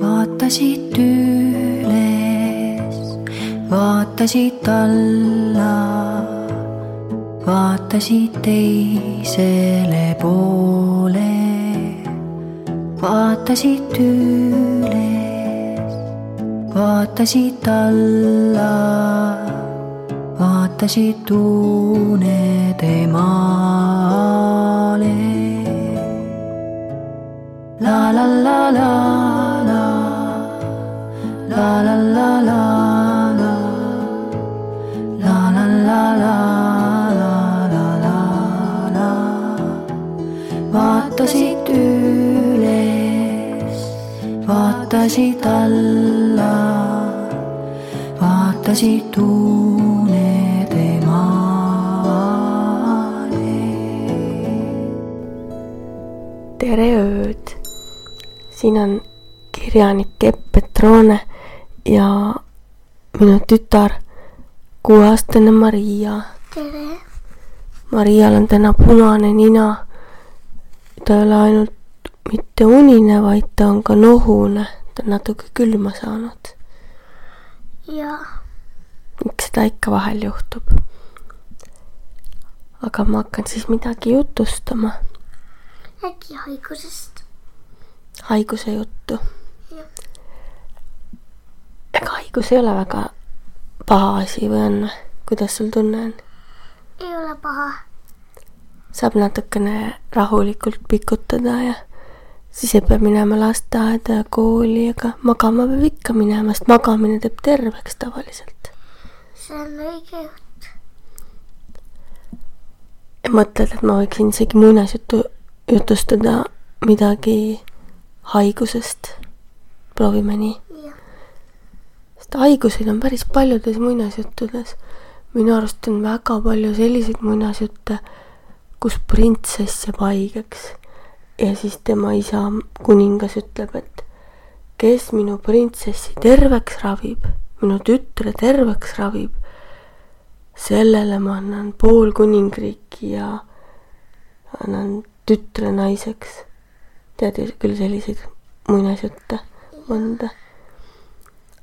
vaatasid üles, vaatasid alla, vaatasid teisele poole, vaatasid üles, vaatasid alla, vaatasid unede maale. La la la la vaatasid üles, vaatasid alla, vaatasid unede maale. tere ööd! siin on kirjanik Epp Petrone ja minu tütar, kuueaastane Maria. tere! Marial on täna punane nina. ta ei ole ainult mitte unine, vaid ta on ka nohune, ta on natuke külma saanud. ja eks seda ikka vahel juhtub. aga ma hakkan siis midagi jutustama, äkki haigusest? haiguse juttu. Ega haigus ei ole väga paha asi või on kuidas sul tunne on? ei ole paha. saab natukene rahulikult pikutada ja siis ei pea minema lasteaeda ja kooli, aga magama peab ikka minema, sest magamine teeb terveks tavaliselt. see on õige jutt. mõtled, et ma võiksin isegi muinasjutu jutustada midagi haigusest. proovime nii. Sest haiguseid on päris paljudes muinasjuttudes. minu arust on väga palju selliseid muinasjutte, kus printsess jääb haigeks ja siis tema isa, kuningas ütleb, et kes minu printsessi terveks ravib, minu tütre terveks ravib, sellele ma annan pool kuningriiki ja annan tütre naiseks. tead küll selliseid muinasjutte mõnda.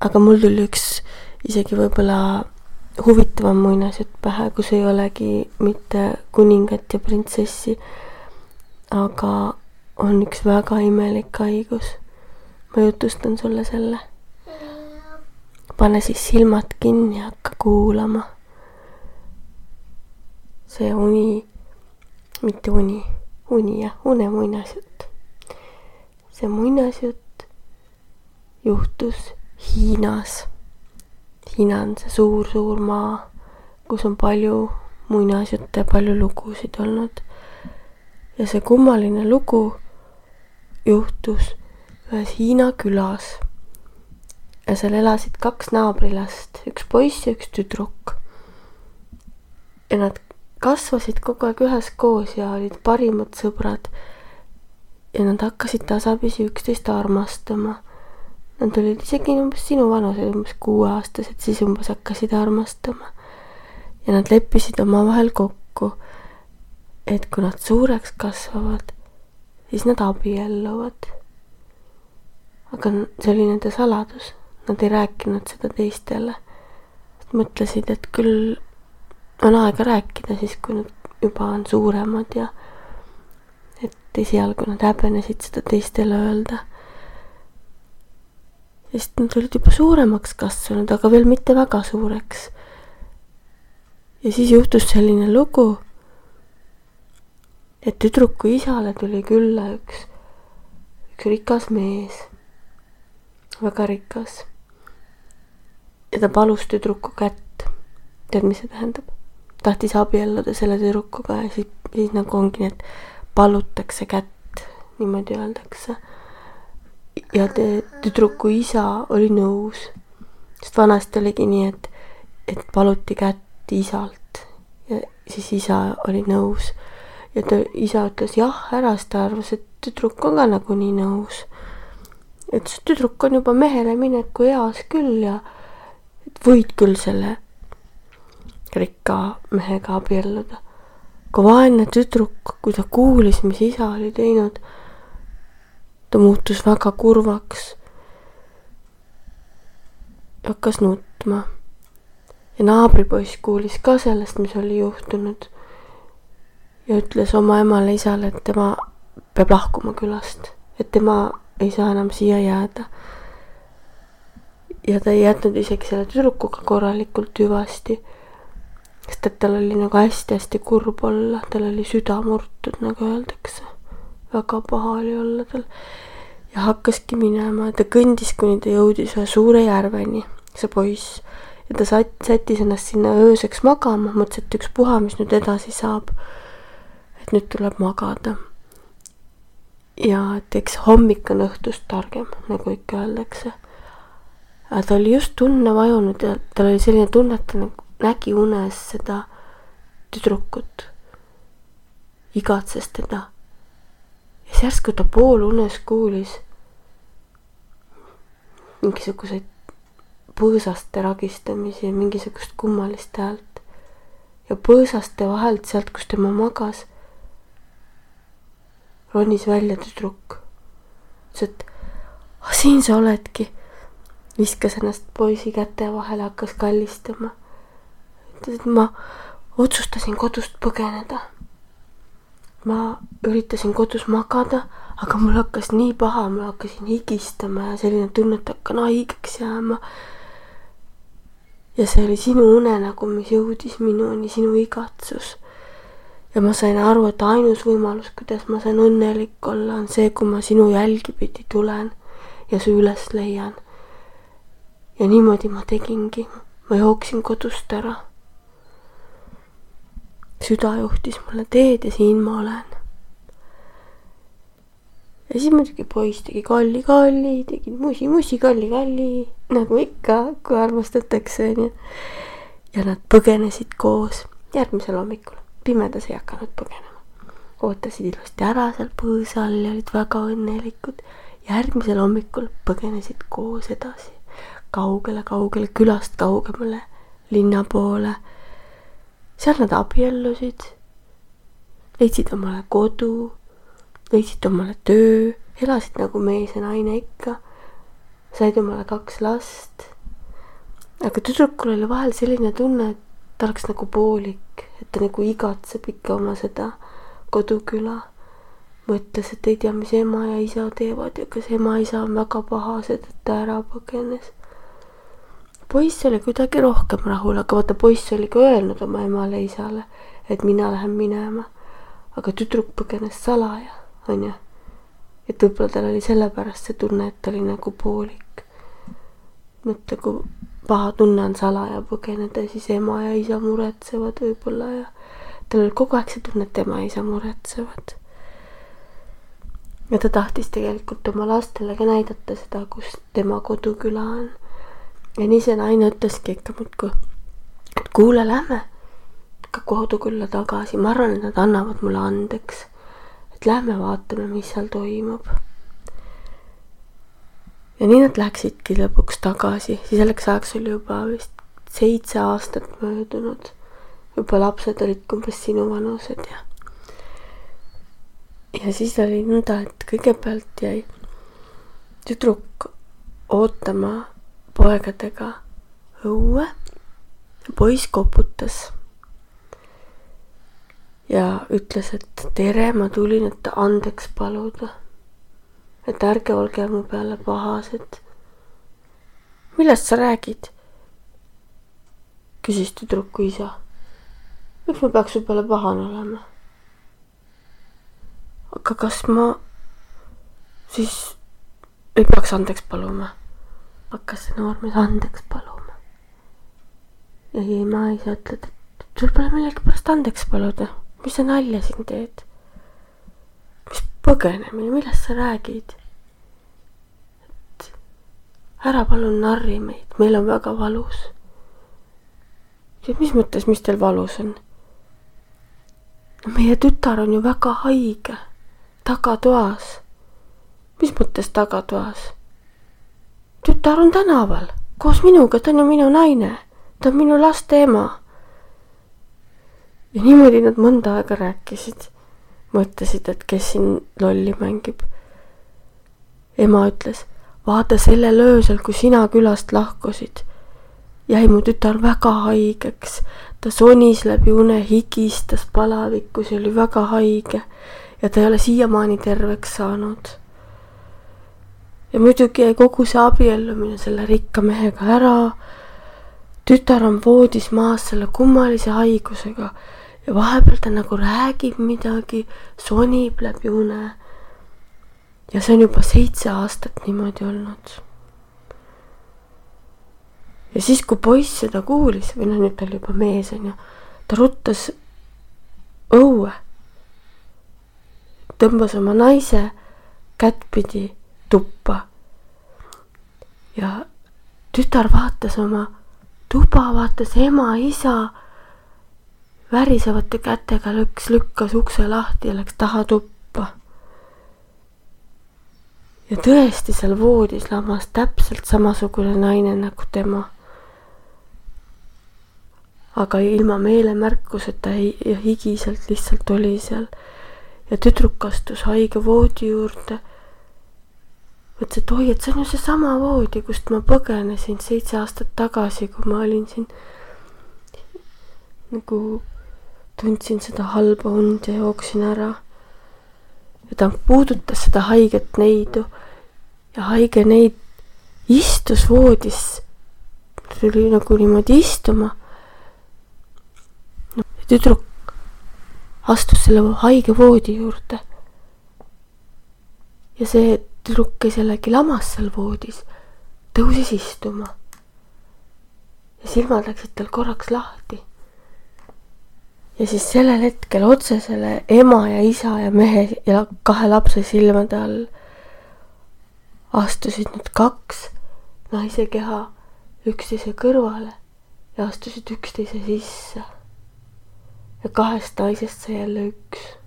Aga mul tuli üks isegi võib-olla huvitavam muinasjutt pähe, kus ei olegi mitte kuningat ja printsessi, aga on üks väga imelik haigus. ma jutustan sulle selle. pane siis silmad kinni ja hakka kuulama. see uni, mitte uni, uni jah, une muinasjutt. see muinasjutt juhtus Hiinas. Hiina on see suur-suur maa, kus on palju muinasjutte, palju lugusid olnud. ja see kummaline lugu juhtus ühes Hiina külas. ja seal elasid kaks naabrilast, üks poiss ja üks tüdruk. ja nad kasvasid kogu aeg üheskoos ja olid parimad sõbrad. ja nad hakkasid tasapisi üksteist armastama. Nad olid isegi umbes sinu vanused, umbes kuueaastased, siis umbes hakkasid armastama. ja nad leppisid omavahel kokku, et kui nad suureks kasvavad, siis nad abielluvad. aga see oli nende saladus, nad ei rääkinud seda teistele. mõtlesid, et küll on aega rääkida siis, kui nad juba on suuremad ja et esialgu nad häbenesid seda teistele öelda. Sest nad olid juba suuremaks kasvanud, aga veel mitte väga suureks. ja siis juhtus selline lugu, et tüdruku isale tuli külla üks, üks rikas mees, väga rikas. ja ta palus tüdruku kätt. tead, mis see tähendab? tahtis abielluda selle tüdrukuga ja siis, siis nagu ongi et palutakse kätt, niimoodi öeldakse. Ja te, tüdruku isa oli nõus, sest vanasti oligi nii, et, et paluti kätt isalt ja siis isa oli nõus. ja ta, isa ütles jah ära, sest ta arvas, et tüdruk on ka nagunii nõus. ütles, et tüdruk on juba mehele mineku eas küll ja võid küll selle rikka mehega abielluda. aga vaene tüdruk, kui ta kuulis, mis isa oli teinud, ta muutus väga kurvaks hakkas nutma. ja naabripoiss kuulis ka sellest, mis oli juhtunud. ja ütles oma emale-isale, et tema peab lahkuma külast, et tema ei saa enam siia jääda. ja ta ei jätnud isegi selle tüdrukuga korralikult hüvasti. sest et tal oli nagu hästi-hästi kurb olla, tal oli süda murtud, nagu öeldakse. Väga paha oli olla tal ja hakkaski minema, ta kõndis, kuni ta jõudis ühe suure järveni, see poiss. ja ta sat-, sättis ennast sinna ööseks magama, mõtles, et ükspuha, mis nüüd edasi saab. et nüüd tuleb magada. ja et eks hommik on õhtust targem, nagu ikka öeldakse. aga ta oli just tunne vajunud ja tal oli selline tunne, et ta nagu nägi unes seda tüdrukut, igatses teda ja siis järsku ta poolunes kuulis mingisuguseid põõsaste ragistamisi ja mingisugust kummalist häält. ja põõsaste vahelt sealt, kus tema magas, ronis välja tüdruk. ütles, et ah, siin sa oledki. viskas ennast poisi käte vahele, hakkas kallistama. ütles, et ma otsustasin kodust põgeneda ma üritasin kodus magada, aga mul hakkas nii paha, ma hakkasin higistama ja selline tunne, et hakkan haigeks jääma. ja see oli sinu unenägu, mis jõudis minuni, sinu igatsus. ja ma sain aru, et ainus võimalus, kuidas ma saan õnnelik olla, on see, kui ma sinu jälgi pidi tulen ja su üles leian. ja niimoodi ma tegingi, ma jooksin kodust ära süda juhtis mulle teed ja siin ma olen. ja siis muidugi poiss tegi kalli-kalli, tegi musi-musi, kalli-kalli, nagu ikka, kui armastatakse, onju. ja nad põgenesid koos järgmisel hommikul, pimedas ei hakanud põgenema. ootasid ilusti ära seal põõsa all ja olid väga õnnelikud. järgmisel hommikul põgenesid koos edasi, kaugele-kaugele külast kaugemale, linna poole seal nad abiellusid, leidsid omale kodu, leidsid omale töö, elasid nagu mees ja naine ikka, said omale kaks last. aga tüdrukul oli vahel selline tunne, et ta oleks nagu poolik, et ta nagu igatseb ikka oma seda koduküla. mõtles, et ei tea, mis ema ja isa teevad ja kas ema-isa on väga pahased, et ta ära põgenes poiss oli kuidagi rohkem rahul, aga vaata poiss oli ka öelnud oma emale-isale, et mina lähen minema. aga tüdruk põgenes salaja, onju. et võib-olla tal oli sellepärast see tunne, et ta oli nagu poolik. mõtle, kui paha tunne on salaja põgeneda, siis ema ja isa muretsevad võib-olla ja tal oli kogu aeg see tunne, et ema ja isa muretsevad. ja ta tahtis tegelikult oma lastele ka näidata seda, kus tema koduküla on ja nii see naine ütleski ikka muudkui, et kuule, lähme ikka kodukülla tagasi, ma arvan, et nad annavad mulle andeks. et lähme vaatame, mis seal toimub. ja nii nad läksidki lõpuks tagasi, selleks ajaks oli juba vist seitse aastat möödunud. juba lapsed olid umbes sinu vanused ja. ja siis oli nõnda, et kõigepealt jäi tüdruk ootama poegadega õue poiss koputas. ja ütles, et tere, ma tulin, et andeks paluda. et ärge olge mu peale pahased. millest sa räägid? küsis tüdruku isa. miks ma peaks su peale pahane olema? aga kas ma siis ei peaks andeks paluma? Hakkas see noormees andeks paluma. ja ema-isa ütled, et sul pole millegipärast andeks paluda, mis sa nalja siin teed? mis põgenemine, millest sa räägid? et ära palun narri meid, meil on väga valus. mis mõttes, mis teil valus on? meie tütar on ju väga haige, tagatoas. mis mõttes tagatoas? Tütar on tänaval koos minuga, ta on ju minu naine, ta on minu laste ema. ja niimoodi nad mõnda aega rääkisid, mõtlesid, et kes siin lolli mängib. ema ütles, vaata sellel öösel, kui sina külast lahkusid, jäi mu tütar väga haigeks. ta sonis läbi une, higistas palavikus ja oli väga haige ja ta ei ole siiamaani terveks saanud. Ja muidugi jäi kogu see abiellumine selle rikka mehega ära. tütar on voodis maas selle kummalise haigusega ja vahepeal ta nagu räägib midagi, sonib läbi une. ja see on juba seitse aastat niimoodi olnud ja siis, kui poiss seda kuulis või noh, nüüd ta oli juba mees onju, ta ruttas õue. tõmbas oma naise kättpidi tuppa. ja tütar vaatas oma tuba, vaatas ema, isa värisevate kätega lõks, lükkas ukse lahti ja läks taha tuppa. ja tõesti seal voodis lamas täpselt samasugune naine nagu tema aga ilma meelemärkuseta ja higiselt lihtsalt oli seal. ja tüdruk astus haige voodi juurde. Mõtles, et oi, et see on ju seesama voodi, kust ma põgenesin seitse aastat tagasi, kui ma olin siin nagu tundsin seda halba und ja jooksin ära. ja ta puudutas seda haiget neidu ja haige neid istus voodis, tuli nagu niimoodi istuma tüdruk astus selle haige voodi juurde. ja see tüdruk, kes jällegi lamas seal voodis, tõusis istuma. ja silmad läksid tal korraks lahti. ja siis sellel hetkel otse selle ema ja isa ja mehe ja kahe lapse silmade all astusid nüüd kaks naise keha üksteise kõrvale ja astusid üksteise sisse ja kahest naisest sai jälle üks.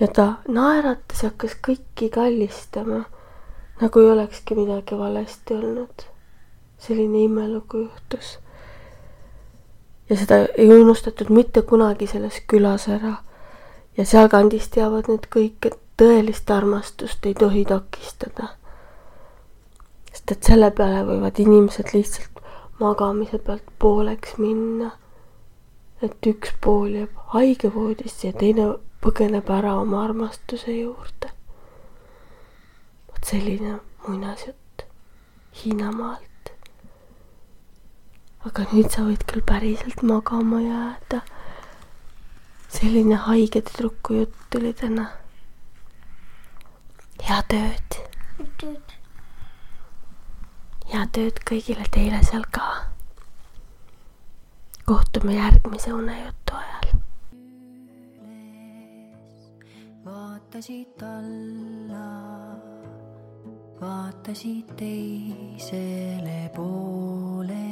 Ja ta naeratas ja hakkas kõiki kallistama, nagu ei olekski midagi valesti olnud. selline imelugu juhtus. ja seda ei unustatud mitte kunagi selles külas ära. ja sealkandis teavad need kõik, et tõelist armastust ei tohi takistada. sest et selle peale võivad inimesed lihtsalt magamise pealt pooleks minna et üks pool jääb haigevoodisse ja teine põgeneb ära oma armastuse juurde. vot selline muinasjutt Hiinamaalt. aga nüüd sa võid küll päriselt magama jääda. selline haige tüdruku jutt tuli täna. head ööd. head ööd kõigile teile seal ka kohtume järgmise unejutu ajal. Vaatasid alla, vaatasid teisele poole,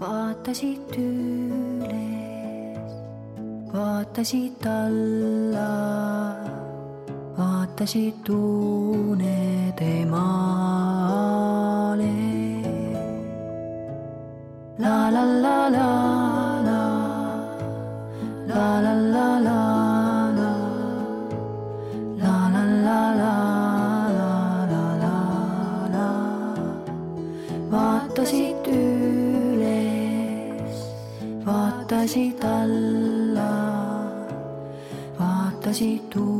vaatasid üles, vaatasid alla, vaatasid unede maale La la la la la La la la la vaatasid alla, vaatasid tuua.